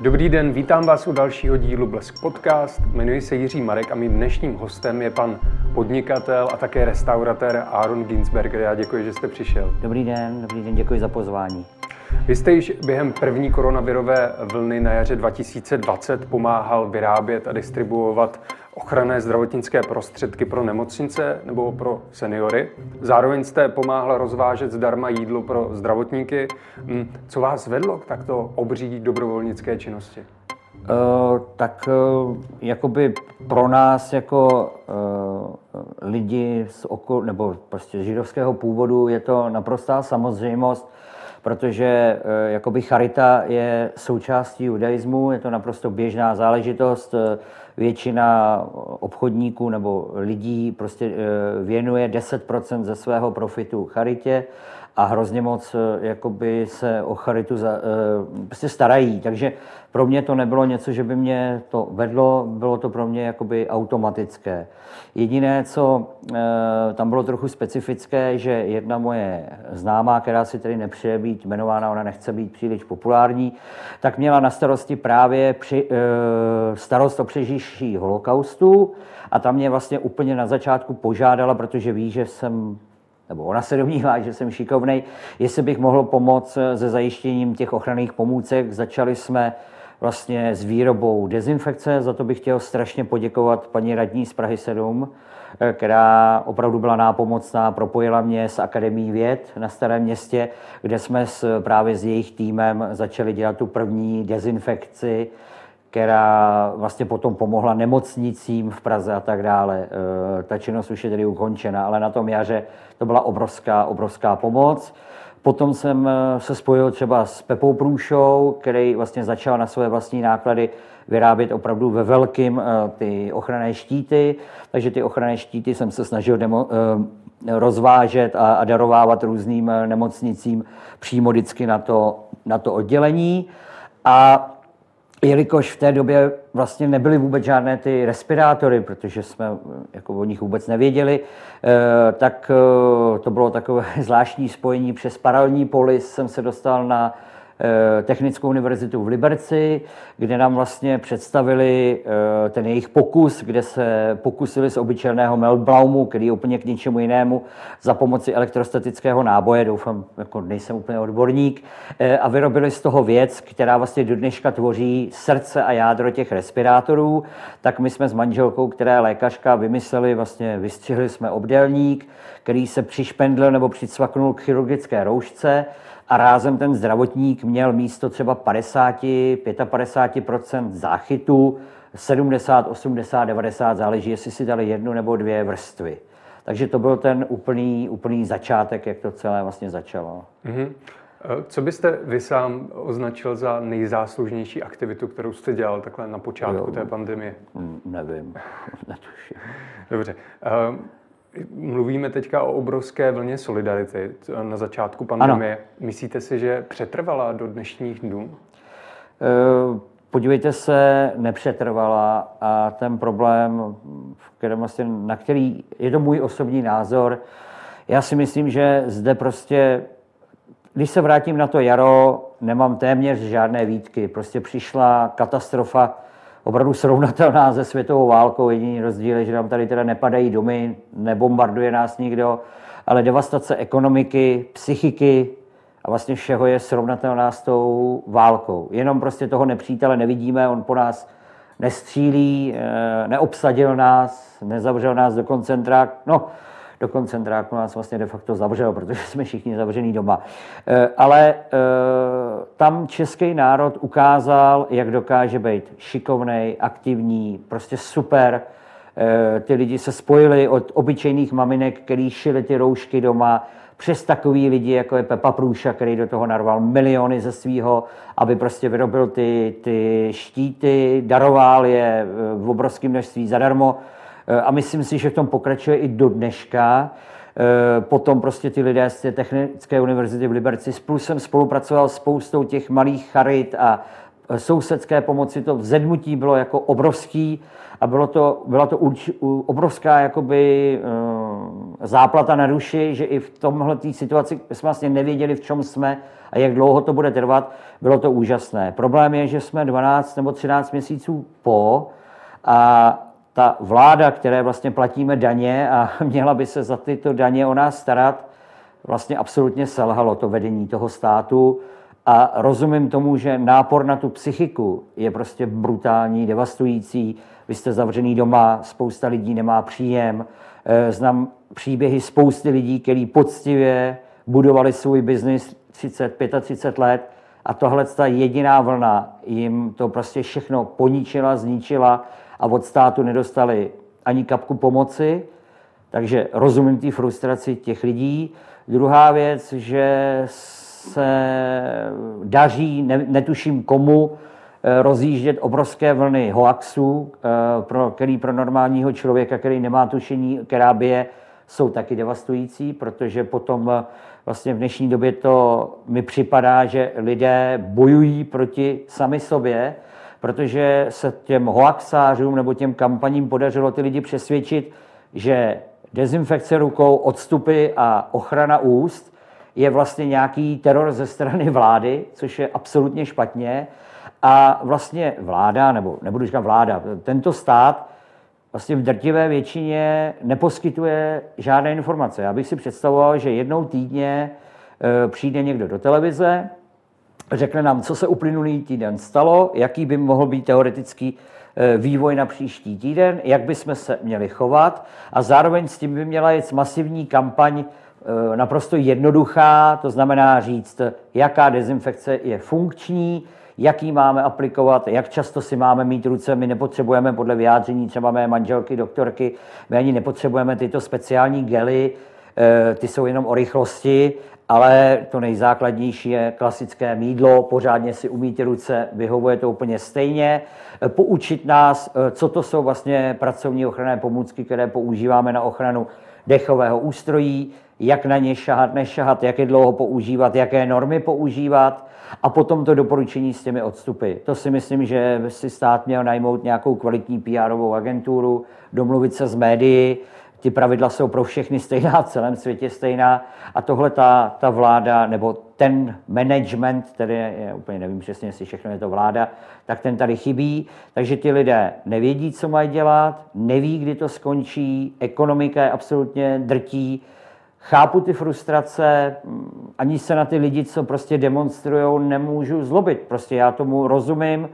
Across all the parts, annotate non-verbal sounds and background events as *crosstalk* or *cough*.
Dobrý den, vítám vás u dalšího dílu Blesk Podcast. Jmenuji se Jiří Marek a mým dnešním hostem je pan podnikatel a také restauratér Aaron Ginsberger. Já děkuji, že jste přišel. Dobrý den, dobrý den, děkuji za pozvání. Vy jste již během první koronavirové vlny na jaře 2020 pomáhal vyrábět a distribuovat ochranné zdravotnické prostředky pro nemocnice nebo pro seniory. Zároveň jste pomáhal rozvážet zdarma jídlo pro zdravotníky. Hm, co vás vedlo k takto obří dobrovolnické činnosti? Uh, tak uh, jakoby pro nás jako uh, lidi z okol, nebo prostě židovského původu je to naprostá samozřejmost, protože jakoby charita je součástí judaismu, je to naprosto běžná záležitost většina obchodníků nebo lidí prostě eh, věnuje 10% ze svého profitu charitě a hrozně moc eh, jakoby se o charitu za, eh, prostě starají. Takže pro mě to nebylo něco, že by mě to vedlo, bylo to pro mě jakoby automatické. Jediné, co tam bylo trochu specifické, že jedna moje známá, která si tedy nepřeje být jmenována, ona nechce být příliš populární, tak měla na starosti právě při, starost o přeživší holokaustu a tam mě vlastně úplně na začátku požádala, protože ví, že jsem nebo ona se domnívá, že jsem šikovnej, jestli bych mohl pomoct se zajištěním těch ochranných pomůcek. Začali jsme vlastně s výrobou dezinfekce, za to bych chtěl strašně poděkovat paní radní z Prahy 7, která opravdu byla nápomocná, propojila mě s Akademií věd na Starém městě, kde jsme s, právě s jejich týmem začali dělat tu první dezinfekci která vlastně potom pomohla nemocnicím v Praze a tak dále. E, ta činnost už je tedy ukončena, ale na tom jaře to byla obrovská, obrovská pomoc. Potom jsem e, se spojil třeba s Pepou Průšou, který vlastně začal na své vlastní náklady vyrábět opravdu ve velkým e, ty ochranné štíty, takže ty ochranné štíty jsem se snažil demo, rozvážet a, a darovávat různým nemocnicím přímo vždycky na to, na to oddělení. A jelikož v té době vlastně nebyly vůbec žádné ty respirátory, protože jsme jako o nich vůbec nevěděli, eh, tak eh, to bylo takové *laughs* zvláštní spojení přes paralelní polis. Jsem se dostal na Technickou univerzitu v Liberci, kde nám vlastně představili eh, ten jejich pokus, kde se pokusili z obyčejného meltblaumu, který je úplně k ničemu jinému, za pomoci elektrostatického náboje, doufám, jako nejsem úplně odborník, eh, a vyrobili z toho věc, která vlastně do dneška tvoří srdce a jádro těch respirátorů, tak my jsme s manželkou, která je lékařka, vymysleli, vlastně vystřihli jsme obdelník, který se přišpendlil nebo přicvaknul k chirurgické roušce, a rázem ten zdravotník měl místo třeba 50, 55% záchytu, 70, 80, 90, záleží, jestli si dali jednu nebo dvě vrstvy. Takže to byl ten úplný, úplný začátek, jak to celé vlastně začalo. Mm-hmm. Co byste vy sám označil za nejzáslužnější aktivitu, kterou jste dělal takhle na počátku jo, té pandemie? Nevím, *laughs* netuším. Dobře. Mluvíme teďka o obrovské vlně solidarity na začátku pandemie. Ano. Myslíte si, že přetrvala do dnešních dnů? Eh, podívejte se, nepřetrvala a ten problém, v kterém vlastně, na který je to můj osobní názor, já si myslím, že zde prostě, když se vrátím na to jaro, nemám téměř žádné výtky. Prostě přišla katastrofa, opravdu srovnatelná se světovou válkou. Jediný rozdíl je, že nám tady teda nepadají domy, nebombarduje nás nikdo, ale devastace ekonomiky, psychiky a vlastně všeho je srovnatelná s tou válkou. Jenom prostě toho nepřítele nevidíme, on po nás nestřílí, eh, neobsadil nás, nezavřel nás do koncentráku. No, do koncentráku nás vlastně de facto zavřel, protože jsme všichni zavřený doma. Eh, ale eh, tam český národ ukázal, jak dokáže být šikovný, aktivní, prostě super. Eh, ty lidi se spojili od obyčejných maminek, který šili ty roušky doma, přes takový lidi, jako je Pepa Průša, který do toho narval miliony ze svého, aby prostě vyrobil ty, ty štíty, daroval je v obrovském množství zadarmo. Eh, a myslím si, že v tom pokračuje i do dneška. Eh, potom prostě ty lidé z té Technické univerzity v Liberci. Plus jsem spolupracoval s spoustou těch malých charit a sousedské pomoci, to vzedmutí bylo jako obrovský a bylo to, byla to urč, obrovská jakoby, záplata na duši, že i v tomhle situaci jsme vlastně nevěděli, v čem jsme a jak dlouho to bude trvat. Bylo to úžasné. Problém je, že jsme 12 nebo 13 měsíců po a ta vláda, které vlastně platíme daně a *laughs* měla by se za tyto daně o nás starat, vlastně absolutně selhalo to vedení toho státu. A rozumím tomu, že nápor na tu psychiku je prostě brutální, devastující. Vy jste zavřený doma, spousta lidí nemá příjem. Eh, znám příběhy spousty lidí, kteří poctivě budovali svůj biznis 30, 35 let a tohle ta jediná vlna jim to prostě všechno poničila, zničila a od státu nedostali ani kapku pomoci, takže rozumím té frustraci těch lidí. Druhá věc, že se daří, netuším komu, eh, rozjíždět obrovské vlny hoaxů, eh, pro, který pro normálního člověka, který nemá tušení, která by je, jsou taky devastující, protože potom eh, vlastně v dnešní době to mi připadá, že lidé bojují proti sami sobě, protože se těm hoaxářům nebo těm kampaním podařilo ty lidi přesvědčit, že dezinfekce rukou, odstupy a ochrana úst je vlastně nějaký teror ze strany vlády, což je absolutně špatně. A vlastně vláda, nebo nebudu říkat vláda, tento stát vlastně v drtivé většině neposkytuje žádné informace. Já bych si představoval, že jednou týdně e, přijde někdo do televize, řekne nám, co se uplynulý týden stalo, jaký by mohl být teoretický e, vývoj na příští týden, jak bychom se měli chovat a zároveň s tím by měla jít masivní kampaň e, naprosto jednoduchá, to znamená říct, jaká dezinfekce je funkční, jaký máme aplikovat, jak často si máme mít ruce. My nepotřebujeme podle vyjádření třeba mé manželky, doktorky, my ani nepotřebujeme tyto speciální gely, ty jsou jenom o rychlosti, ale to nejzákladnější je klasické mídlo, pořádně si umíte ruce, vyhovuje to úplně stejně. E, poučit nás, e, co to jsou vlastně pracovní ochranné pomůcky, které používáme na ochranu dechového ústrojí, jak na ně šahat, nešahat, jak je dlouho používat, jaké normy používat a potom to doporučení s těmi odstupy. To si myslím, že si stát měl najmout nějakou kvalitní pr agenturu, domluvit se s médií, ty pravidla jsou pro všechny stejná, v celém světě stejná a tohle ta, ta vláda nebo ten management, který je, úplně nevím přesně, jestli všechno je to vláda, tak ten tady chybí, takže ty lidé nevědí, co mají dělat, neví, kdy to skončí, ekonomika je absolutně drtí, chápu ty frustrace, ani se na ty lidi, co prostě demonstrují, nemůžu zlobit. Prostě já tomu rozumím,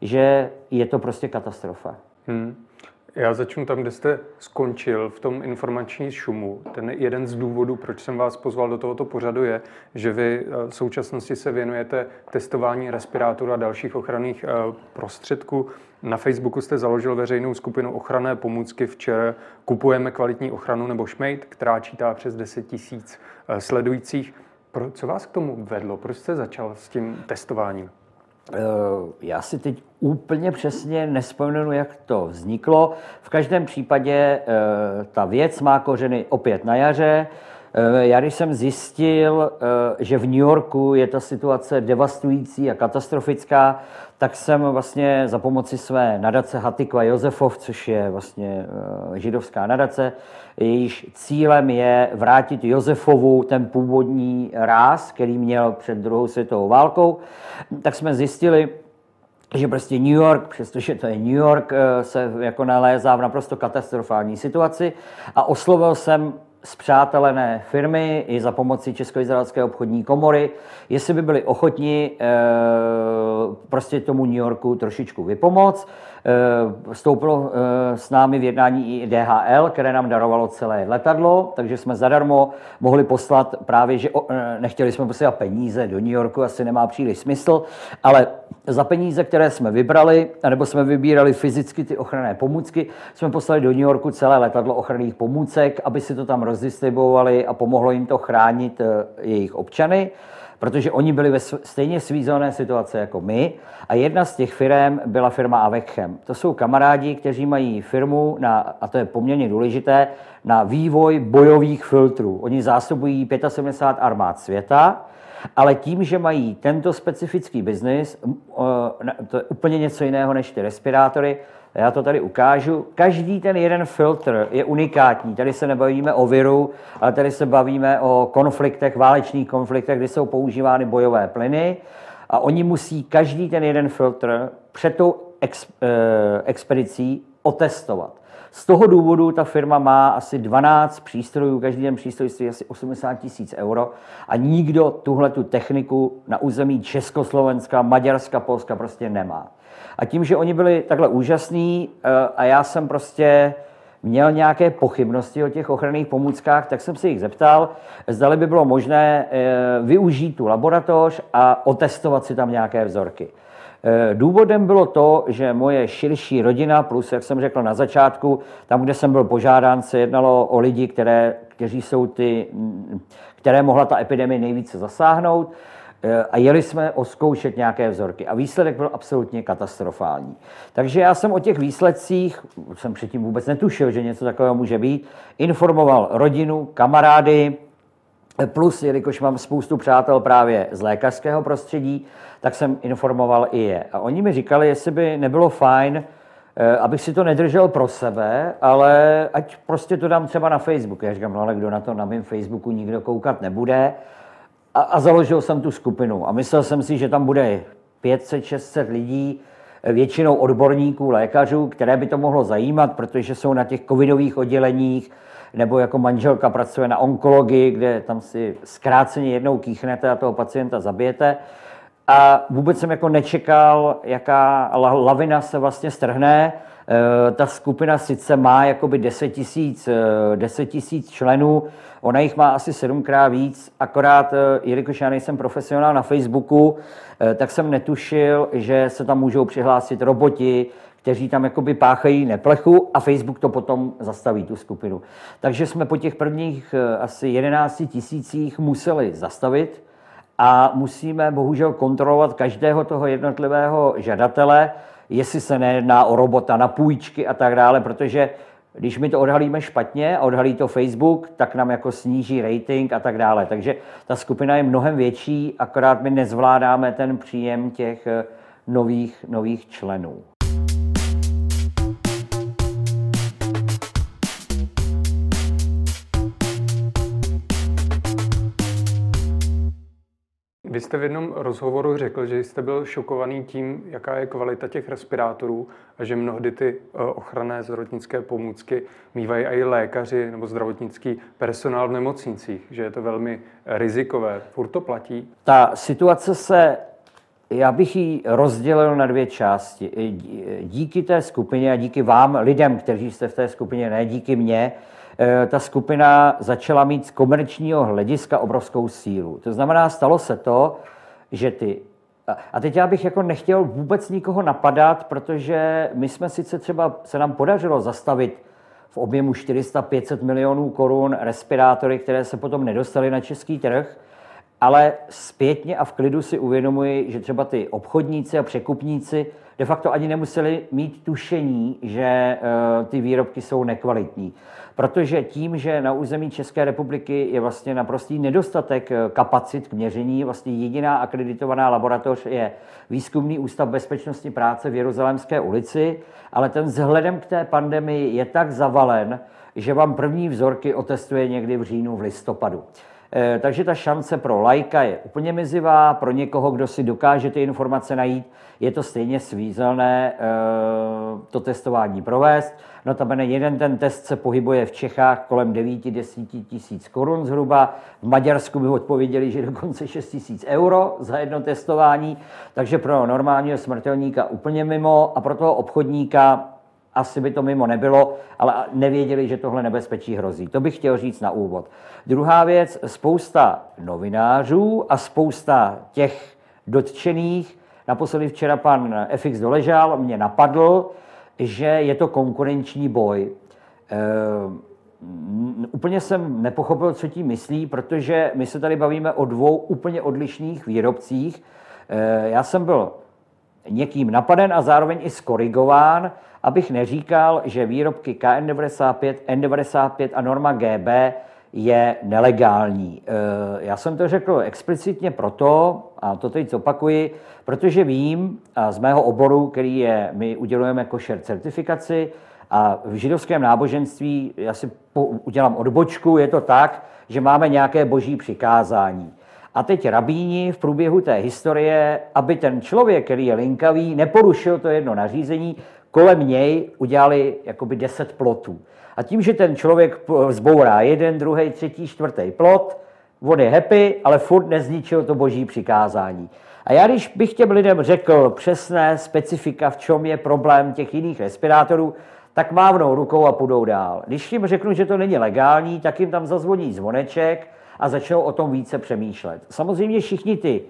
že je to prostě katastrofa. Hmm. Já začnu tam, kde jste skončil, v tom informační šumu. Ten jeden z důvodů, proč jsem vás pozval do tohoto pořadu, je, že vy eh, v současnosti se věnujete testování respirátorů a dalších ochranných eh, prostředků. Na Facebooku jste založil veřejnou skupinu ochranné pomůcky včera Kupujeme kvalitní ochranu nebo šmejt, která čítá přes 10 tisíc eh, sledujících. Co vás k tomu vedlo? Proč jste začal s tím testováním? Eh, já si teď úplně přesně nespomenu, jak to vzniklo. V každém případě eh, ta věc má kořeny opět na jaře. Eh, já když jsem zjistil, že v New Yorku je ta situace devastující a katastrofická, tak jsem vlastně za pomoci své nadace Hatikva Josefov, což je vlastně židovská nadace, jejíž cílem je vrátit Josefovu ten původní ráz, který měl před druhou světovou válkou, tak jsme zjistili, že prostě New York, přestože to je New York, eh, se jako nalézá v naprosto katastrofální situaci a oslovil jsem zpřátelené firmy i za pomoci Česko-izraelské obchodní komory, jestli by byli ochotni e, prostě tomu New Yorku trošičku vypomoc. E, vstoupilo e, s námi v jednání i DHL, které nám darovalo celé letadlo, takže jsme zadarmo mohli poslat právě, že o, nechtěli jsme posílat peníze do New Yorku, asi nemá příliš smysl, ale za peníze, které jsme vybrali, nebo jsme vybírali fyzicky ty ochranné pomůcky, jsme poslali do New Yorku celé letadlo ochranných pomůcek, aby si to tam rozdistribuovali a pomohlo jim to chránit eh, jejich občany. Protože oni byli ve stejně svízelné situace jako my a jedna z těch firm byla firma Avechem. To jsou kamarádi, kteří mají firmu, na, a to je poměrně důležité, na vývoj bojových filtrů. Oni zásobují 75 armád světa, ale tím, že mají tento specifický biznis, to je úplně něco jiného než ty respirátory, já to tady ukážu. Každý ten jeden filtr je unikátní. Tady se nebavíme o viru, ale tady se bavíme o konfliktech, válečných konfliktech, kdy jsou používány bojové plyny. A oni musí každý ten jeden filtr před tou ex, eh, expedicí otestovat. Z toho důvodu ta firma má asi 12 přístrojů, každý den přístroj stojí asi 80 tisíc euro a nikdo tuhle tu techniku na území Československa, Maďarska, Polska prostě nemá. A tím, že oni byli takhle úžasní eh, a já jsem prostě měl nějaké pochybnosti o těch ochranných pomůckách, tak jsem se jich zeptal, zdali by bylo možné eh, využít tu laboratoř a otestovat si tam nějaké vzorky. Eh, důvodem bylo to, že moje širší rodina, plus, jak jsem řekl na začátku, tam, kde jsem byl požádán, se jednalo o lidi, které, kteří jsou ty, které mohla ta epidemie nejvíce zasáhnout, a jeli jsme oskoušet nějaké vzorky a výsledek byl absolutně katastrofální. Takže já jsem o těch výsledcích, jsem předtím vůbec netušil, že něco takového může být, informoval rodinu, kamarády, plus, jelikož mám spoustu přátel právě z lékařského prostředí, tak jsem informoval i je. A oni mi říkali, jestli by nebylo fajn, eh, abych si to nedržel pro sebe, ale ať prostě to dám třeba na Facebook. Já říkám, no ale kdo na to na mém Facebooku nikdo koukat nebude, a, a založil jsem tu skupinu. A myslel jsem si, že tam bude 500-600 lidí, většinou odborníků, lékařů, které by to mohlo zajímat, protože jsou na těch covidových odděleních, nebo jako manželka pracuje na onkologii, kde tam si zkráceně jednou kýchnete a toho pacienta zabijete. A vůbec jsem jako nečekal, jaká lavina se vlastně strhne. E, ta skupina sice má jakoby 10 tisíc 10 tisíc členů, Ona jich má asi sedmkrát víc, akorát, eh, jelikož já nejsem profesionál na Facebooku, eh, tak jsem netušil, že se tam můžou přihlásit roboti, kteří tam jakoby páchají neplechu a Facebook to potom zastaví, tu skupinu. Takže jsme po těch prvních eh, asi 11 tisících museli zastavit a musíme bohužel kontrolovat každého toho jednotlivého žadatele, jestli se nejedná o robota na půjčky a tak dále, protože když my to odhalíme špatně a odhalí to Facebook, tak nám jako sníží rating a tak dále. Takže ta skupina je mnohem větší, akorát my nezvládáme ten příjem těch eh, nových, nových členů. Vy jste v jednom rozhovoru řekl, že jste byl šokovaný tím, jaká je kvalita těch respirátorů a že mnohdy ty eh, ochranné zdravotnické pomůcky mývají i lékaři nebo zdravotnický personál v nemocnicích, že je to velmi rizikové. Furt to platí? Ta situace se já bych ji rozdělil na dvě části. Díky té skupině a díky vám, lidem, kteří jste v té skupině, ne díky mně, ta skupina začala mít z komerčního hlediska obrovskou sílu. To znamená, stalo se to, že ty a teď já bych jako nechtěl vůbec nikoho napadat, protože my jsme sice třeba, se nám podařilo zastavit v objemu 400-500 milionů korun respirátory, které se potom nedostaly na český trh, ale zpětně a v klidu si uvědomuji, že třeba ty obchodníci a překupníci de facto ani nemuseli mít tušení, že eh, ty výrobky jsou nekvalitní. Protože tím, že na území České republiky je vlastně naprostý nedostatek eh, kapacit k měření, vlastně jediná akreditovaná laboratoř je Výzkumný ústav bezpečnosti práce v Jeruzalémské ulici, ale ten vzhledem k té pandemii je tak zavalen, že vám první vzorky otestuje někdy v říjnu, v listopadu. Eh, takže ta šance pro lajka je úplně mizivá, pro někoho, kdo si dokáže ty informace najít, je to stejně svízelné eh, to testování provést. Notabene jeden ten test se pohybuje v Čechách kolem 9-10 tisíc korun zhruba. V Maďarsku by odpověděli, že dokonce 6 tisíc euro za jedno testování. Takže pro normálního smrtelníka úplně mimo a pro toho obchodníka asi by to mimo nebylo, ale nevěděli, že tohle nebezpečí hrozí. To bych chtěl říct na úvod. Druhá věc, spousta novinářů a spousta těch dotčených, naposledy včera pan FX doležal, mě napadl, že je to konkurenční boj. Eh, úplně jsem nepochopil, co tím myslí, protože my se tady bavíme o dvou úplně odlišných výrobcích. Eh, já jsem byl někým napaden a zároveň i skorigován, abych neříkal, že výrobky KN95, N95 a norma GB je nelegální. Eh, já jsem to řekl explicitně proto, a to teď zopakuji, protože vím z mého oboru, který je, my udělujeme košer certifikaci, a v židovském náboženství, já si udělám odbočku, je to tak, že máme nějaké boží přikázání. A teď rabíni v průběhu té historie, aby ten člověk, který je linkavý, neporušil to jedno nařízení, kolem něj udělali jakoby deset plotů. A tím, že ten člověk zbourá jeden, druhý, třetí, čtvrtý plot, on je happy, ale furt nezničil to boží přikázání. A já když bych těm lidem řekl přesné specifika, v čem je problém těch jiných respirátorů, tak mávnou rukou a půjdou dál. Když jim řeknu, že to není legální, tak jim tam zazvoní zvoneček a začnou o tom více přemýšlet. Samozřejmě všichni ty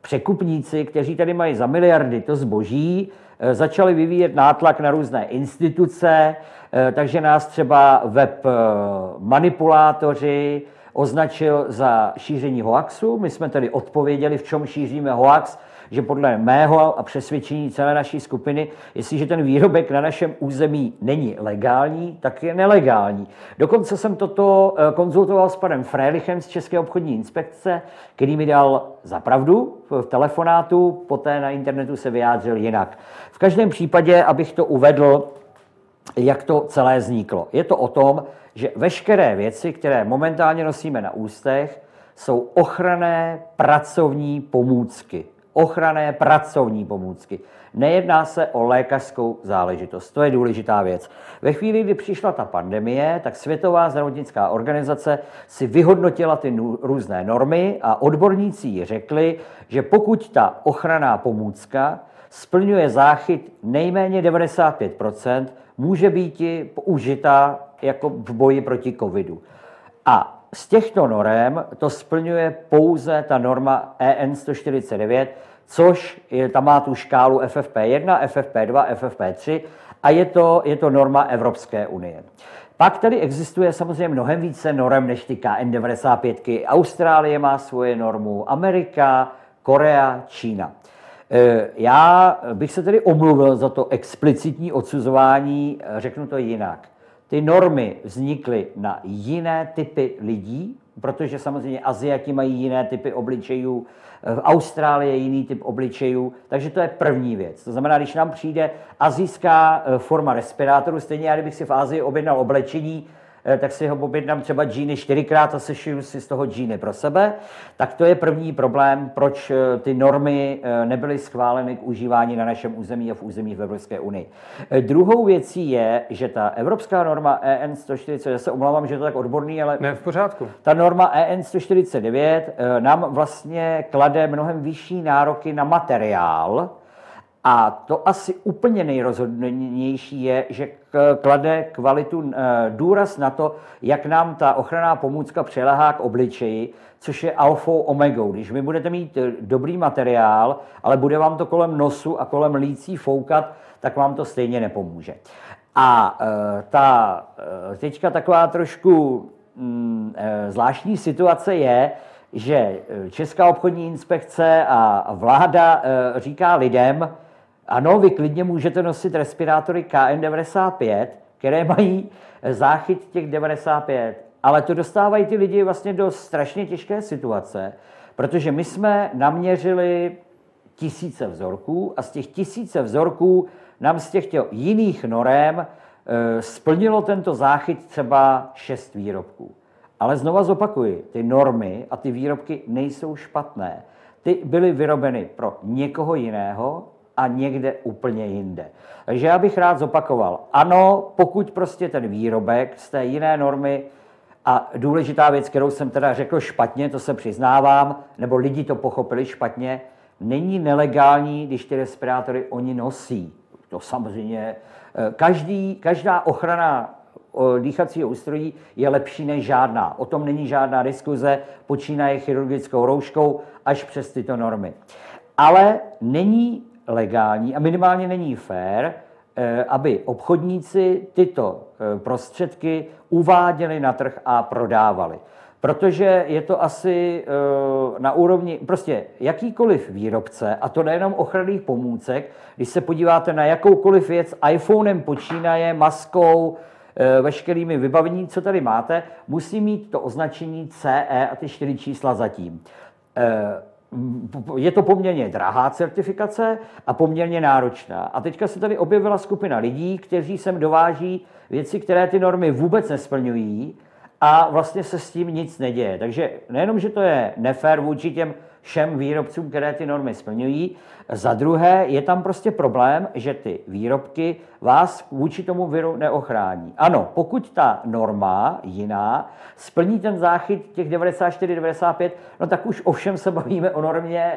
překupníci, kteří tady mají za miliardy to zboží, eh, začali vyvíjet nátlak na různé instituce, eh, takže nás třeba web eh, manipulátoři označil za šíření hoaxu. My jsme tedy odpověděli, v čem šíříme hoax, že podle mého a přesvědčení celé naší skupiny, jestliže ten výrobek na našem území není legální, tak je nelegální. Dokonce jsem toto eh, konzultoval s panem Frélichem z České obchodní inspekce, který mi dal za pravdu v telefonátu, poté na internetu se vyjádřil jinak. V každém případě, abych to uvedl, jak to celé vzniklo. Je to o tom, že veškeré věci, které momentálně nosíme na ústech, jsou ochranné pracovní pomůcky ochranné pracovní pomůcky. Nejedná se o lékařskou záležitost. To je důležitá věc. Ve chvíli, kdy přišla ta pandemie, tak Světová zdravotnická organizace si vyhodnotila ty různé normy a odborníci ji řekli, že pokud ta ochranná pomůcka splňuje záchyt nejméně 95% může být použita jako v boji proti covidu. A z těchto norem to splňuje pouze ta norma EN 149, což je, tam má tu škálu FFP1, FFP2, FFP3 a je to, je to norma Evropské unie. Pak tady existuje samozřejmě mnohem více norem než ty KN95. Austrálie má svoje normu, Amerika, Korea, Čína. E, já bych se tedy omluvil za to explicitní odsuzování, řeknu to jinak. Ty normy vznikly na jiné typy lidí, protože samozřejmě Aziati mají jiné typy obličejů, v Austrálii je jiný typ obličejů, takže to je první věc. To znamená, když nám přijde azijská e, forma respirátoru, stejně já kdybych si v Ázii objednal oblečení, Eh, tak si ho objednám třeba džíny čtyřikrát a sešiju si z toho džíny pro sebe, tak to je první problém, proč eh, ty normy eh, nebyly schváleny k užívání na našem území a v území v Evropské unii. Druhou věcí je, že ta evropská norma EN 140, já se omlouvám, že je to tak odborný, ale... Ne, v pořádku. Ta norma EN 149 nám vlastně klade mnohem vyšší nároky na materiál, a to asi úplně nejrozhodnější je, že klade kvalitu eh, důraz na to, jak nám ta ochranná pomůcka přelehá k obličeji, což je alfou omegou. Když vy budete mít eh, dobrý materiál, ale bude vám to kolem nosu a kolem lící foukat, tak vám to stejně nepomůže. A eh, ta teďka taková trošku mm, zvláštní situace je, že Česká obchodní inspekce a vláda říká lidem, ano, vy klidně můžete nosit respirátory KN95, které mají záchyt těch 95, ale to dostávají ty lidi vlastně do strašně těžké situace, protože my jsme naměřili tisíce vzorků a z těch tisíce vzorků nám z těch jiných norem e, splnilo tento záchyt třeba šest výrobků. Ale znova zopakuji, ty normy a ty výrobky nejsou špatné. Ty byly vyrobeny pro někoho jiného a někde úplně jinde. Takže já bych rád zopakoval. Ano, pokud prostě ten výrobek z té jiné normy a důležitá věc, kterou jsem teda řekl špatně, to se přiznávám, nebo lidi to pochopili špatně, není nelegální, když ty respirátory oni nosí. To samozřejmě, eh, každý, každá ochrana dýchacího ústrojí je lepší než žádná. O tom není žádná diskuze, počínaje chirurgickou rouškou až přes tyto normy. Ale není legální a minimálně není fér, aby obchodníci tyto prostředky uváděli na trh a prodávali. Protože je to asi na úrovni, prostě jakýkoliv výrobce, a to nejenom ochranných pomůcek, když se podíváte na jakoukoliv věc, iPhonem počínaje, maskou, veškerými vybavení, co tady máte, musí mít to označení CE a ty čtyři čísla zatím je to poměrně drahá certifikace a poměrně náročná. A teďka se tady objevila skupina lidí, kteří sem dováží věci, které ty normy vůbec nesplňují a vlastně se s tím nic neděje. Takže nejenom, že to je nefér vůči těm všem výrobcům, které ty normy splňují. Za druhé, je tam prostě problém, že ty výrobky vás vůči tomu viru neochrání. Ano, pokud ta norma jiná splní ten záchyt těch 94-95, no tak už ovšem se bavíme o normě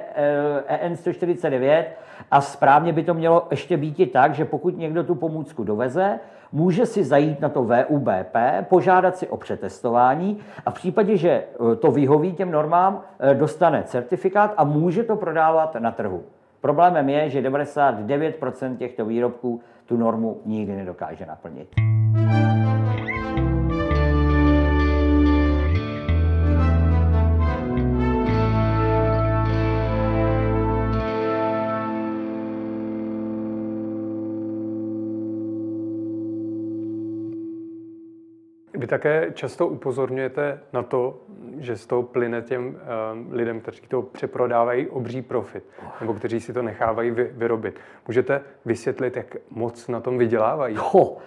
EN eh, 149 a správně by to mělo ještě být i tak, že pokud někdo tu pomůcku doveze, může si zajít na to VUBP, požádat si o přetestování a v případě, že eh, to vyhoví těm normám, eh, dostane certifikát a může to prodávat na trhu. Problémem je, že 99% těchto výrobků tu normu nikdy nedokáže naplnit. Vy také často upozorňujete na to, že z toho plyne těm uh, lidem, kteří to přeprodávají, obří profit, nebo kteří si to nechávají vy, vyrobit. Můžete vysvětlit, jak moc na tom vydělávají? Jo.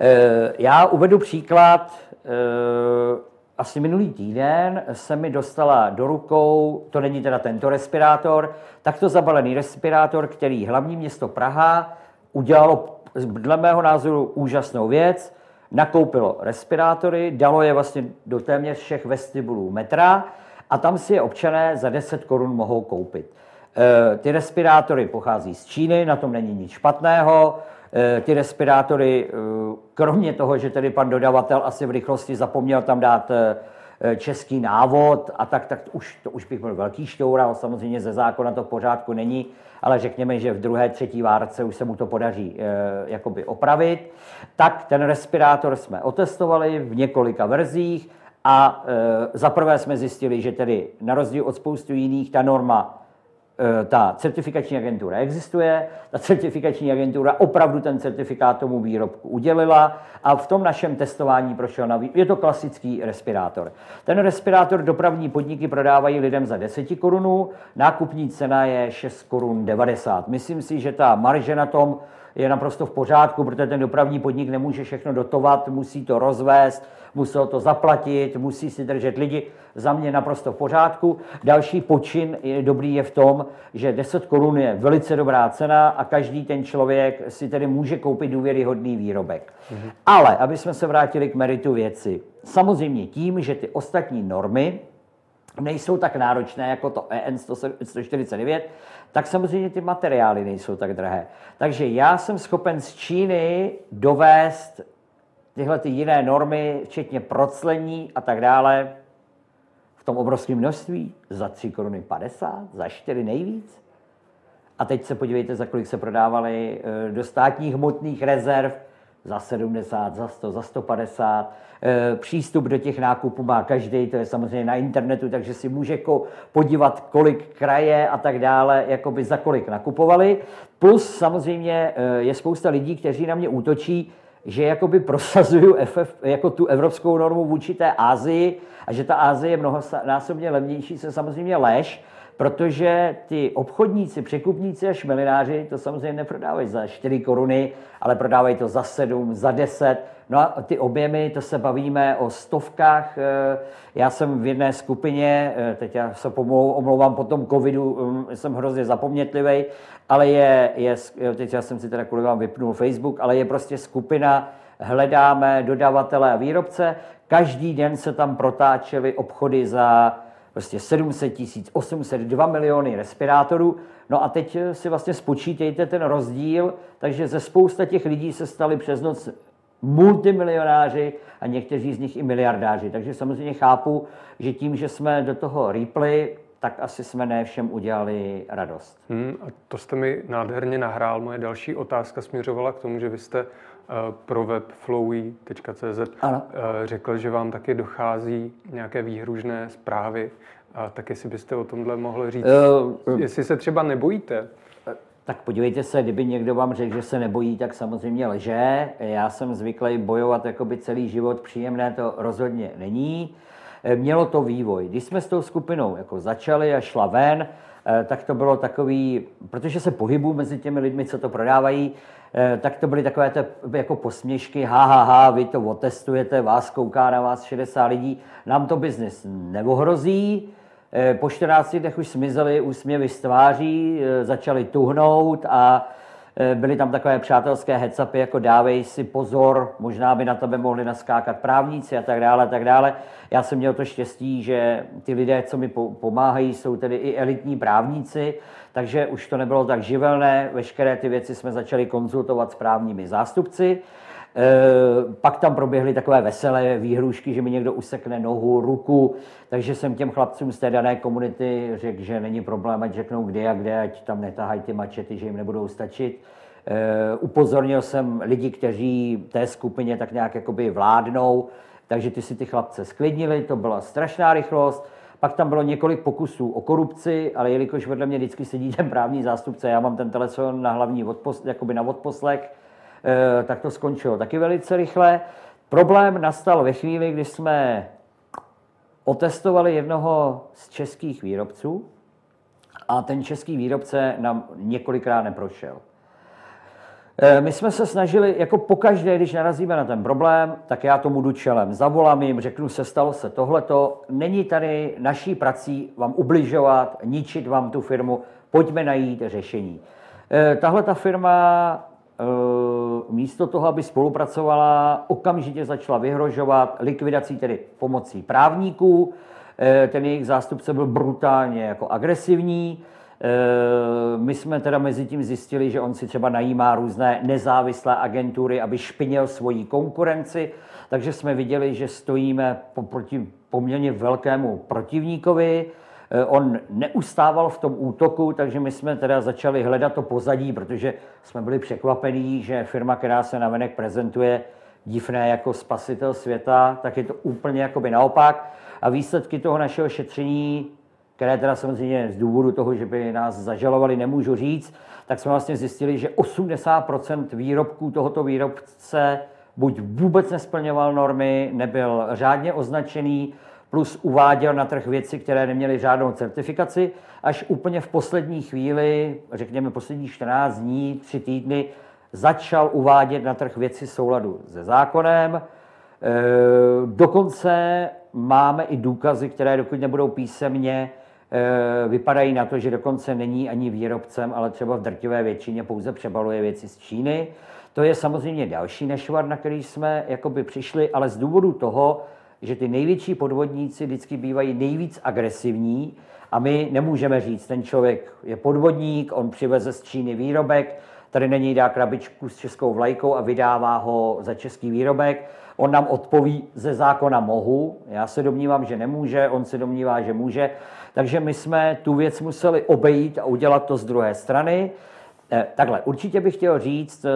E, já uvedu příklad. E, asi minulý týden se mi dostala do rukou, to není teda tento respirátor, takto zabalený respirátor, který hlavní město Praha udělalo dle mého názoru úžasnou věc nakoupilo respirátory, dalo je vlastně do téměř všech vestibulů metra a tam si je občané za 10 korun mohou koupit. E, ty respirátory pochází z Číny, na tom není nic špatného. E, ty respirátory, e, kromě toho, že tedy pan dodavatel asi v rychlosti zapomněl tam dát český návod a tak, tak už, to už bych byl velký šťoural, samozřejmě ze zákona to v pořádku není, ale řekněme, že v druhé, třetí várce už se mu to podaří e, jakoby opravit, tak ten respirátor jsme otestovali v několika verzích a e, zaprvé jsme zjistili, že tedy na rozdíl od spoustu jiných ta norma Eh, ta certifikační agentura existuje, ta certifikační agentura opravdu ten certifikát tomu výrobku udělila a v tom našem testování prošel na Je to klasický respirátor. Ten respirátor dopravní podniky prodávají lidem za 10 korunů, nákupní cena je 6 korun 90. Myslím si, že ta marže na tom je naprosto v pořádku, protože ten dopravní podnik nemůže všechno dotovat, musí to rozvést, musel to zaplatit, musí si držet lidi. Za mě naprosto v pořádku. Další počin je dobrý je v tom, že 10 korun je velice dobrá cena a každý ten člověk si tedy může koupit důvěryhodný výrobek. Mhm. Ale, aby jsme se vrátili k meritu věci, samozřejmě tím, že ty ostatní normy, nejsou tak náročné jako to EN 149, tak samozřejmě ty materiály nejsou tak drahé. Takže já jsem schopen z Číny dovést tyhle ty jiné normy, včetně proclení a tak dále, v tom obrovském množství, za 3 koruny 50, za 4 nejvíc. A teď se podívejte, za kolik se prodávaly eh, do státních hmotných rezerv, za 70, za 100, za 150. Eh, přístup do těch nákupů má každý, to je samozřejmě na internetu, takže si může podívat, kolik kraje a tak dále, jakoby za kolik nakupovali. Plus samozřejmě eh, je spousta lidí, kteří na mě útočí, že jakoby prosazuju FF, jako tu evropskou normu vůči té Ázii a že ta Ázie je mnohonásobně levnější, se samozřejmě lež, protože ty obchodníci, překupníci a šmelináři to samozřejmě neprodávají za 4 koruny, ale prodávají to za 7, za 10. No a ty objemy, to se bavíme o stovkách. Eh, já jsem v jedné skupině, eh, teď já se omlouvám po tom covidu, hm, jsem hrozně zapomnětlivý, ale je, je, teď já jsem si teda kvůli vám vypnul Facebook, ale je prostě skupina, hledáme dodavatele a výrobce. Každý den se tam protáčely obchody za prostě 700 tisíc, 800, 2 miliony respirátorů. No a teď si vlastně spočítejte ten rozdíl, takže ze spousta těch lidí se stali přes noc multimilionáři a někteří z nich i miliardáři. Takže samozřejmě chápu, že tím, že jsme do toho rýpli, tak asi jsme ne všem udělali radost. Hmm, a to jste mi nádherně nahrál. Moje další otázka směřovala k tomu, že vy jste pro web flowy.cz uh, řekl, že vám taky dochází nějaké výhružné zprávy. A tak jestli byste o tomhle mohl říct, uh, jestli se třeba nebojíte tak podívejte se, kdyby někdo vám řekl, že se nebojí, tak samozřejmě lže. Já jsem zvyklý bojovat jakoby celý život, příjemné to rozhodně není. Eh, mělo to vývoj. Když jsme s tou skupinou jako začali a šla ven, eh, tak to bylo takový, protože se pohybu mezi těmi lidmi, co to prodávají, eh, tak to byly takové to jako posměšky, ha, ha, ha, vy to otestujete, vás kouká na vás 60 lidí, nám to biznis neohrozí, Eh, po 14 dnech už smizely úsměvy z tváří, eh, začaly tuhnout a eh, byly tam takové přátelské hecapy, jako dávej si pozor, možná by na tebe mohli naskákat právníci a tak dále, a tak dále. Já jsem měl to štěstí, že ty lidé, co mi pomáhají, jsou tedy i elitní právníci, takže už to nebylo tak živelné. Veškeré ty věci jsme začali konzultovat s právními zástupci. Eh, pak tam proběhly takové veselé výhrušky, že mi někdo usekne nohu, ruku, takže jsem těm chlapcům z té dané komunity řekl, že není problém, ať řeknou kde a kde, ať tam netahají ty mačety, že jim nebudou stačit. Uh, upozornil jsem lidi, kteří té skupině tak nějak jakoby vládnou, takže ty si ty chlapce sklidnili, to byla strašná rychlost. Pak tam bylo několik pokusů o korupci, ale jelikož vedle mě vždycky sedí ten právní zástupce, já mám ten telefon na hlavní odposlech, jakoby na odposlech, Eh, tak to skončilo taky velice rychle. Problém nastal ve chvíli, kdy jsme otestovali jednoho z českých výrobců a ten český výrobce nám několikrát neprošel. Eh, my jsme se snažili, jako pokaždé, když narazíme na ten problém, tak já tomu jdu čelem. Zavolám jim, řeknu se, stalo se tohleto. Není tady naší prací vám ubližovat, ničit vám tu firmu, pojďme najít řešení. Eh, tahle ta firma Eh, místo toho, aby spolupracovala, okamžitě začala vyhrožovat likvidací, tedy pomocí právníků. Eh, ten jejich zástupce byl brutálně jako agresivní. Eh, my jsme teda mezi tím zjistili, že on si třeba najímá různé nezávislé agentury, aby špinil svoji konkurenci, takže jsme viděli, že stojíme proti poměrně velkému protivníkovi. Eh, on neustával v tom útoku, takže my jsme teda začali hledat to pozadí, protože jsme byli překvapení, že firma, která se navenek prezentuje divné jako spasitel světa, tak je to úplně jakoby naopak. A výsledky toho našeho šetření, které teda samozřejmě z důvodu toho, že by nás zažalovali, nemůžu říct, tak jsme vlastně zjistili, že 80% výrobků tohoto výrobce buď vůbec nesplňoval normy, nebyl řádně označený, plus uváděl na trh věci, které neměly žádnou certifikaci, až úplně v poslední chvíli, řekněme poslední 14 dní, 3 týdny, začal uvádět na trh věci souladu se zákonem. E, dokonce máme i důkazy, které dokud nebudou písemně, e, vypadají na to, že dokonce není ani výrobcem, ale třeba v drtivé většině pouze přebaluje věci z Číny. To je samozřejmě další nešvar, na který jsme jakoby přišli, ale z důvodu toho, že ty největší podvodníci vždycky bývají nejvíc agresivní a my nemůžeme říct, ten člověk je podvodník, on přiveze z Číny výrobek, tady něj dá krabičku s českou vlajkou a vydává ho za český výrobek. On nám odpoví ze zákona mohu, já se domnívám, že nemůže, on se domnívá, že může. Takže my jsme tu věc museli obejít a udělat to z druhé strany. Eh, takhle, určitě bych chtěl říct, eh,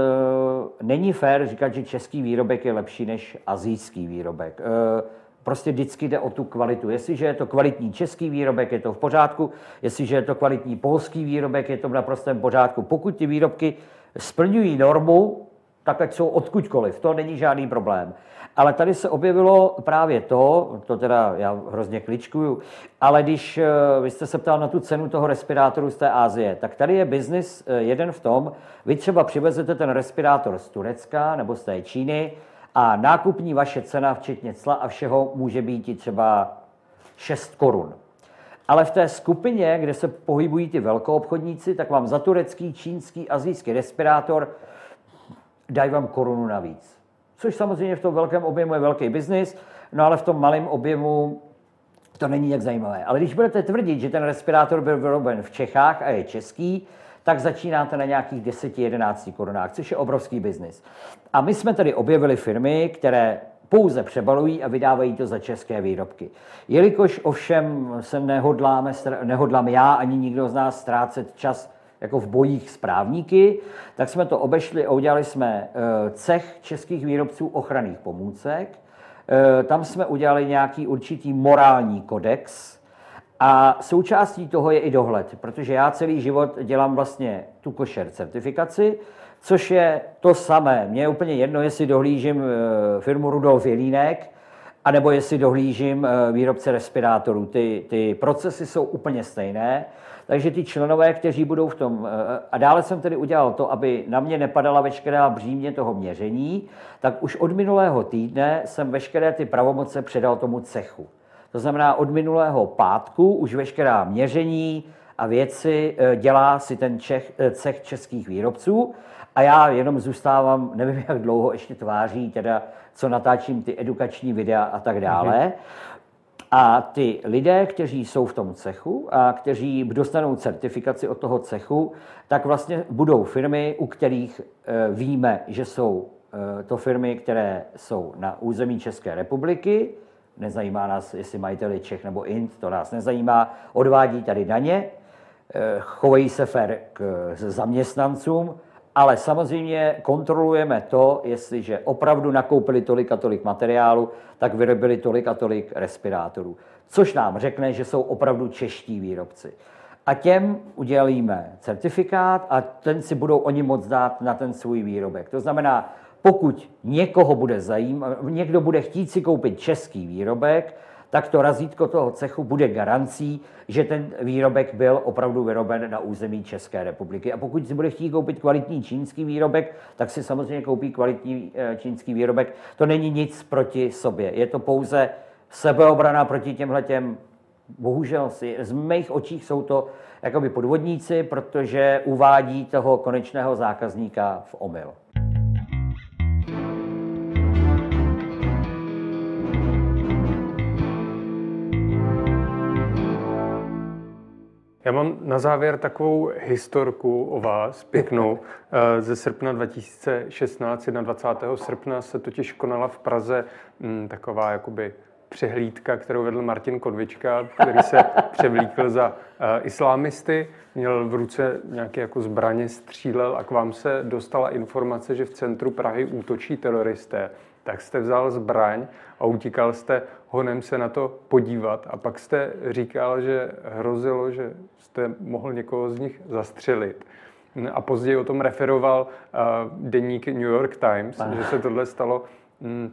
není fér říkat, že český výrobek je lepší než azijský výrobek. Eh, prostě vždycky jde o tu kvalitu. Jestliže je to kvalitní český výrobek, je to v pořádku. Jestliže je to kvalitní polský výrobek, je to v naprostém pořádku. Pokud ty výrobky splňují normu, tak ať jsou odkudkoliv, to není žádný problém. Ale tady se objevilo právě to, to teda já hrozně kličkuju, ale když eh, vy jste se ptal na tu cenu toho respirátoru z té Ázie, tak tady je biznis eh, jeden v tom, vy třeba přivezete ten respirátor z Turecka nebo z té Číny a nákupní vaše cena, včetně cla a všeho, může být třeba 6 korun. Ale v té skupině, kde se pohybují ty velkoobchodníci, tak vám za turecký, čínský, azijský respirátor dají vám korunu navíc. Což samozřejmě v tom velkém objemu je velký biznis, no ale v tom malém objemu to není jak zajímavé. Ale když budete tvrdit, že ten respirátor byl vyroben v Čechách a je český, tak začínáte na nějakých 10-11 korunách, což je obrovský biznis. A my jsme tedy objevili firmy, které pouze přebalují a vydávají to za české výrobky. Jelikož ovšem se nehodláme, nehodlám já ani nikdo z nás ztrácet čas jako v bojích s právníky, tak jsme to obešli a udělali jsme eh, cech českých výrobců ochranných pomůcek. Eh, tam jsme udělali nějaký určitý morální kodex, a součástí toho je i dohled, protože já celý život dělám vlastně tu košer certifikaci, což je to samé. Mně je úplně jedno, jestli dohlížím eh, firmu Rudolf Jelínek, anebo jestli dohlížím výrobce respirátorů. Ty, ty procesy jsou úplně stejné. Takže ty členové, kteří budou v tom, eh, a dále jsem tedy udělal to, aby na mě nepadala veškerá břímě toho měření, tak už od minulého týdne jsem veškeré ty pravomoce předal tomu cechu. To znamená, od minulého pátku už veškerá měření a věci eh, dělá si ten Čech, eh, cech českých výrobců a já jenom zůstávám, *laughs* nevím, jak dlouho ještě tváří, teda co natáčím ty edukační videa a tak dále. Mm-hmm. A ty lidé, kteří jsou v tom cechu a kteří dostanou certifikaci od toho cechu, tak vlastně budou firmy, u kterých eh, víme, že jsou eh, to firmy, které jsou na území České republiky. Nezajímá nás, jestli majiteli Čech nebo Int, to nás nezajímá. Odvádí tady daně, eh, chovají se fér k zaměstnancům ale samozřejmě kontrolujeme to, jestliže opravdu nakoupili tolik a tolik materiálu, tak vyrobili tolik a tolik respirátorů. Což nám řekne, že jsou opravdu čeští výrobci. A těm udělíme certifikát a ten si budou oni moc dát na ten svůj výrobek. To znamená, pokud někoho bude zajímat, někdo bude chtít si koupit český výrobek, tak to razítko toho cechu bude garancí, že ten výrobek byl opravdu vyroben na území České republiky. A pokud si bude chtít koupit kvalitní čínský výrobek, tak si samozřejmě koupí kvalitní eh, čínský výrobek. To není nic proti sobě. Je to pouze sebeobrana proti těmhle těm Bohužel si, z mých očích jsou to jakoby podvodníci, protože uvádí toho konečného zákazníka v omyl. Já mám na závěr takovou historku o vás, pěknou. *laughs* Eh, ze srpna 2016, 21. srpna se totiž konala v Praze hm, taková jakoby přehlídka, kterou vedl Martin Kodvička, který se *laughs* převlíkl za uh, islámisty, měl v ruce nějaké jako zbraně, střílel a k vám se dostala informace, že v centru Prahy útočí teroristé tak jste vzal zbraň a utíkal jste honem se na to podívat a pak jste říkal, že hrozilo, že jste mohl někoho z nich zastřelit. A později o tom referoval uh, deník New York Times, Aha. že se tohle stalo. Mm,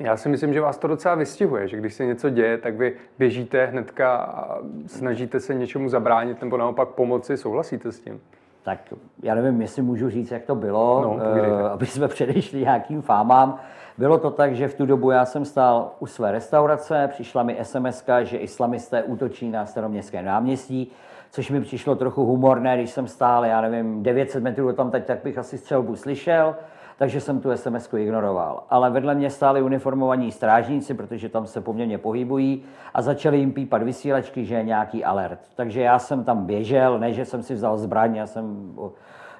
já si myslím, že vás to docela vystihuje, že když se něco děje, tak vy běžíte hnedka a snažíte se něčemu zabránit nebo naopak pomoci. Souhlasíte s tím? Tak já nevím, jestli můžu říct, jak to bylo, no, uh, aby jsme *laughs* předešli nějakým fámám. Bylo to tak, že v tu dobu já jsem stál u své restaurace, přišla mi SMS, že islamisté útočí na staroměstské náměstí, což mi přišlo trochu humorné, když jsem stál, já nevím, 900 metrů tam teď, tak bych asi střelbu slyšel takže jsem tu sms ignoroval. Ale vedle mě stáli uniformovaní strážníci, protože tam se poměrně pohybují a začali jim pípat vysílačky, že je nějaký alert. Takže já jsem tam běžel, ne, že jsem si vzal zbraň, já jsem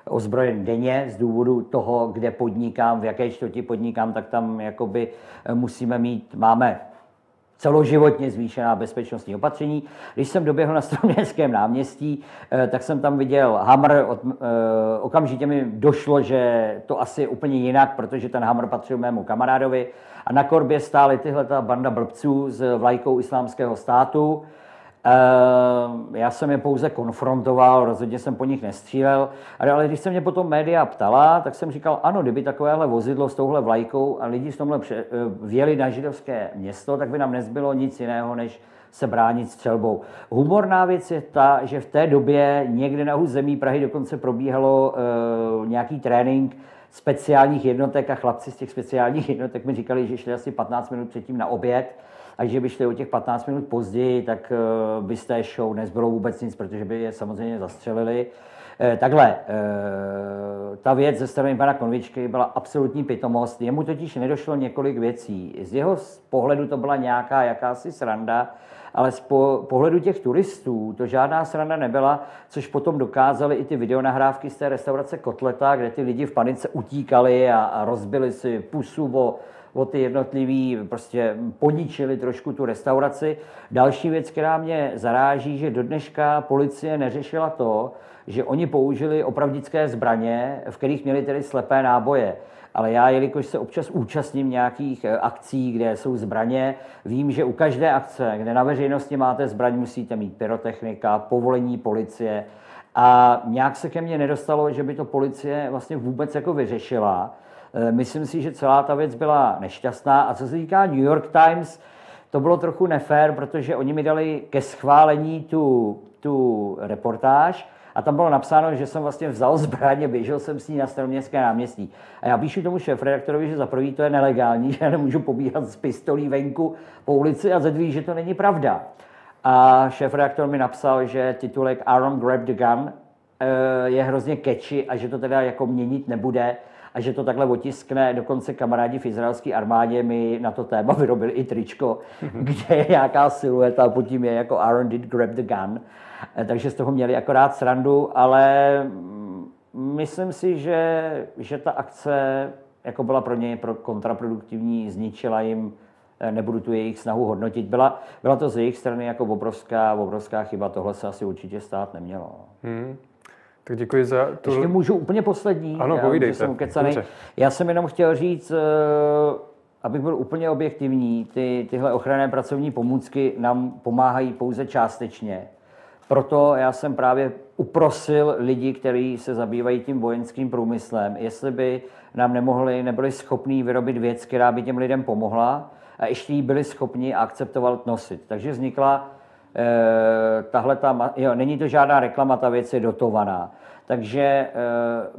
ozbrojen denně z důvodu toho, kde podnikám, v jaké čtvrti podnikám, tak tam jakoby musíme mít, máme celoživotně zvýšená bezpečnostní opatření. Když jsem doběhl na Stroměrském náměstí, eh, tak jsem tam viděl Hamr. Eh, okamžitě mi došlo, že to asi úplně jinak, protože ten Hamr patřil mému kamarádovi. A na korbě stály tyhle ta banda blbců s vlajkou islámského státu. Ehm, já jsem je pouze konfrontoval, rozhodně jsem po nich nestřílel, ale když se mě potom média ptala, tak jsem říkal, ano, kdyby takovéhle vozidlo s touhle vlajkou a lidi s tomhle eh, vjeli na židovské město, tak by nám nezbylo nic jiného, než se bránit střelbou. Humorná věc je ta, že v té době někde na zemí Prahy dokonce probíhalo uh, nějaký trénink speciálních jednotek a chlapci z těch speciálních jednotek mi říkali, že šli asi 15 minut předtím na oběd a že by šli o těch 15 minut později, tak by z té show nezbylo vůbec nic, protože by je samozřejmě zastřelili. Eh, takhle, ta věc ze strany pana Konvičky byla absolutní pitomost. Jemu totiž nedošlo několik věcí. Z jeho pohledu to byla nějaká jakási sranda, ale z pohledu těch turistů to žádná sranda nebyla, což potom dokázali i ty videonahrávky z té restaurace Kotleta, kde ty lidi v panice utíkali a, a rozbili si pusu o, o ty jednotlivý, prostě poničili trošku tu restauraci. Další věc, která mě zaráží, že do dneška policie neřešila to, že oni použili opravdické zbraně, v kterých měli tedy slepé náboje ale já, jelikož se občas účastním nějakých eh, akcí, kde jsou zbraně, vím, že u každé akce, kde na veřejnosti máte zbraň, musíte mít pyrotechnika, povolení policie. A nějak se ke mně nedostalo, že by to policie vlastně vůbec jako vyřešila. Eh, myslím si, že celá ta věc byla nešťastná. A co se týká New York Times, to bylo trochu nefér, protože oni mi dali ke schválení tu, tu reportáž, a tam bylo napsáno, že jsem vlastně vzal zbraně, běžel jsem s ní na staroměstské náměstí. A já píšu tomu šéf-redaktorovi, že za prvý to je nelegální, *laughs* že já nemůžu pobíhat s pistolí venku po ulici a za že to není pravda. A šéf-redaktor mi napsal, že titulek Aaron Grab the Gun eh, je hrozně catchy a že to teda jako měnit nebude a že to takhle otiskne. Dokonce kamarádi v izraelské armádě mi na to téma *laughs* vyrobili i tričko, *laughs* kde je nějaká silueta a pod tím je jako Aaron did grab the gun. Eh, takže z toho měli akorát srandu, ale mm, myslím si, že, že ta akce jako byla pro ně pro kontraproduktivní, zničila jim, eh, nebudu tu jejich snahu hodnotit. Byla, byla to z jejich strany jako obrovská, obrovská chyba, tohle se asi určitě stát nemělo. Hmm. Tak děkuji za tu... Ještě můžu úplně poslední. Ano, já, povídejte. Jsem Já jsem jenom chtěl říct, eh, abych byl úplně objektivní, ty, tyhle ochranné pracovní pomůcky nám pomáhají pouze částečně. Proto já jsem právě uprosil lidi, kteří se zabývají tím vojenským průmyslem, jestli by nám nemohli, nebyli schopní vyrobit věc, která by těm lidem pomohla a ještě ji byli schopni akceptovat nosit. Takže vznikla tahle ta, jo, není to žádná reklama, ta věc je dotovaná. Takže eh,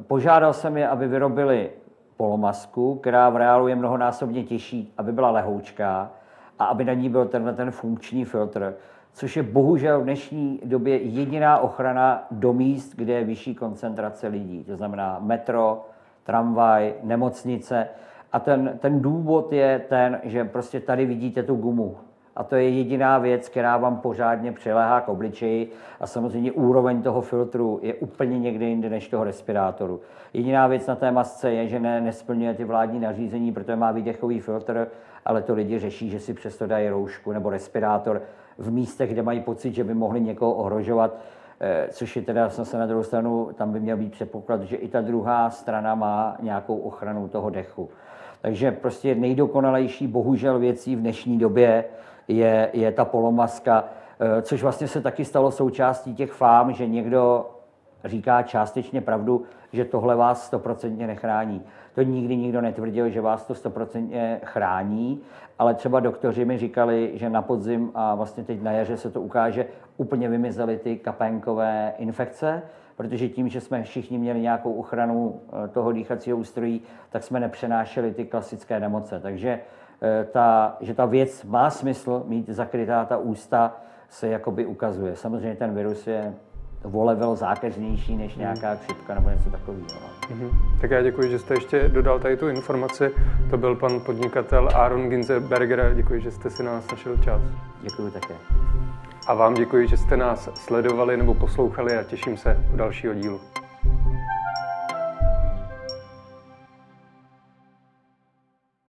požádal jsem je, aby vyrobili polomasku, která v reálu je mnohonásobně těžší, aby byla lehoučká a aby na ní byl tenhle ten funkční filtr což je bohužel v dnešní době jediná ochrana do míst, kde je vyšší koncentrace lidí. To znamená metro, tramvaj, nemocnice. A ten, ten důvod je ten, že prostě tady vidíte tu gumu. A to je jediná věc, která vám pořádně přiléhá k obličeji. A samozřejmě úroveň toho filtru je úplně někde jinde než toho respirátoru. Jediná věc na té masce je, že ne, nesplňuje ty vládní nařízení, protože má výdechový filtr, ale to lidi řeší, že si přesto dají roušku nebo respirátor v místech, kde mají pocit, že by mohli někoho ohrožovat, eh, což je teda zase na druhou stranu, tam by měl být předpoklad, že i ta druhá strana má nějakou ochranu toho dechu. Takže prostě nejdokonalejší bohužel věcí v dnešní době je, je ta polomaska, eh, což vlastně se taky stalo součástí těch fám, že někdo říká částečně pravdu, že tohle vás stoprocentně nechrání. To nikdy nikdo netvrdil, že vás to stoprocentně chrání, ale třeba doktoři mi říkali, že na podzim a vlastně teď na jaře se to ukáže, úplně vymizely ty kapénkové infekce, protože tím, že jsme všichni měli nějakou ochranu eh, toho dýchacího ústrojí, tak jsme nepřenášeli ty klasické nemoce. Takže ta, že ta věc má smysl mít zakrytá ta ústa, se jakoby ukazuje. Samozřejmě ten virus je o level zákeřnější než nějaká chřipka nebo něco takového. Mm-hmm. Tak já děkuji, že jste ještě dodal tady tu informaci. To byl pan podnikatel Aaron Ginzberger. Děkuji, že jste si na nás našel čas. Děkuji také. A vám děkuji, že jste nás sledovali nebo poslouchali a těším se u dalšího dílu.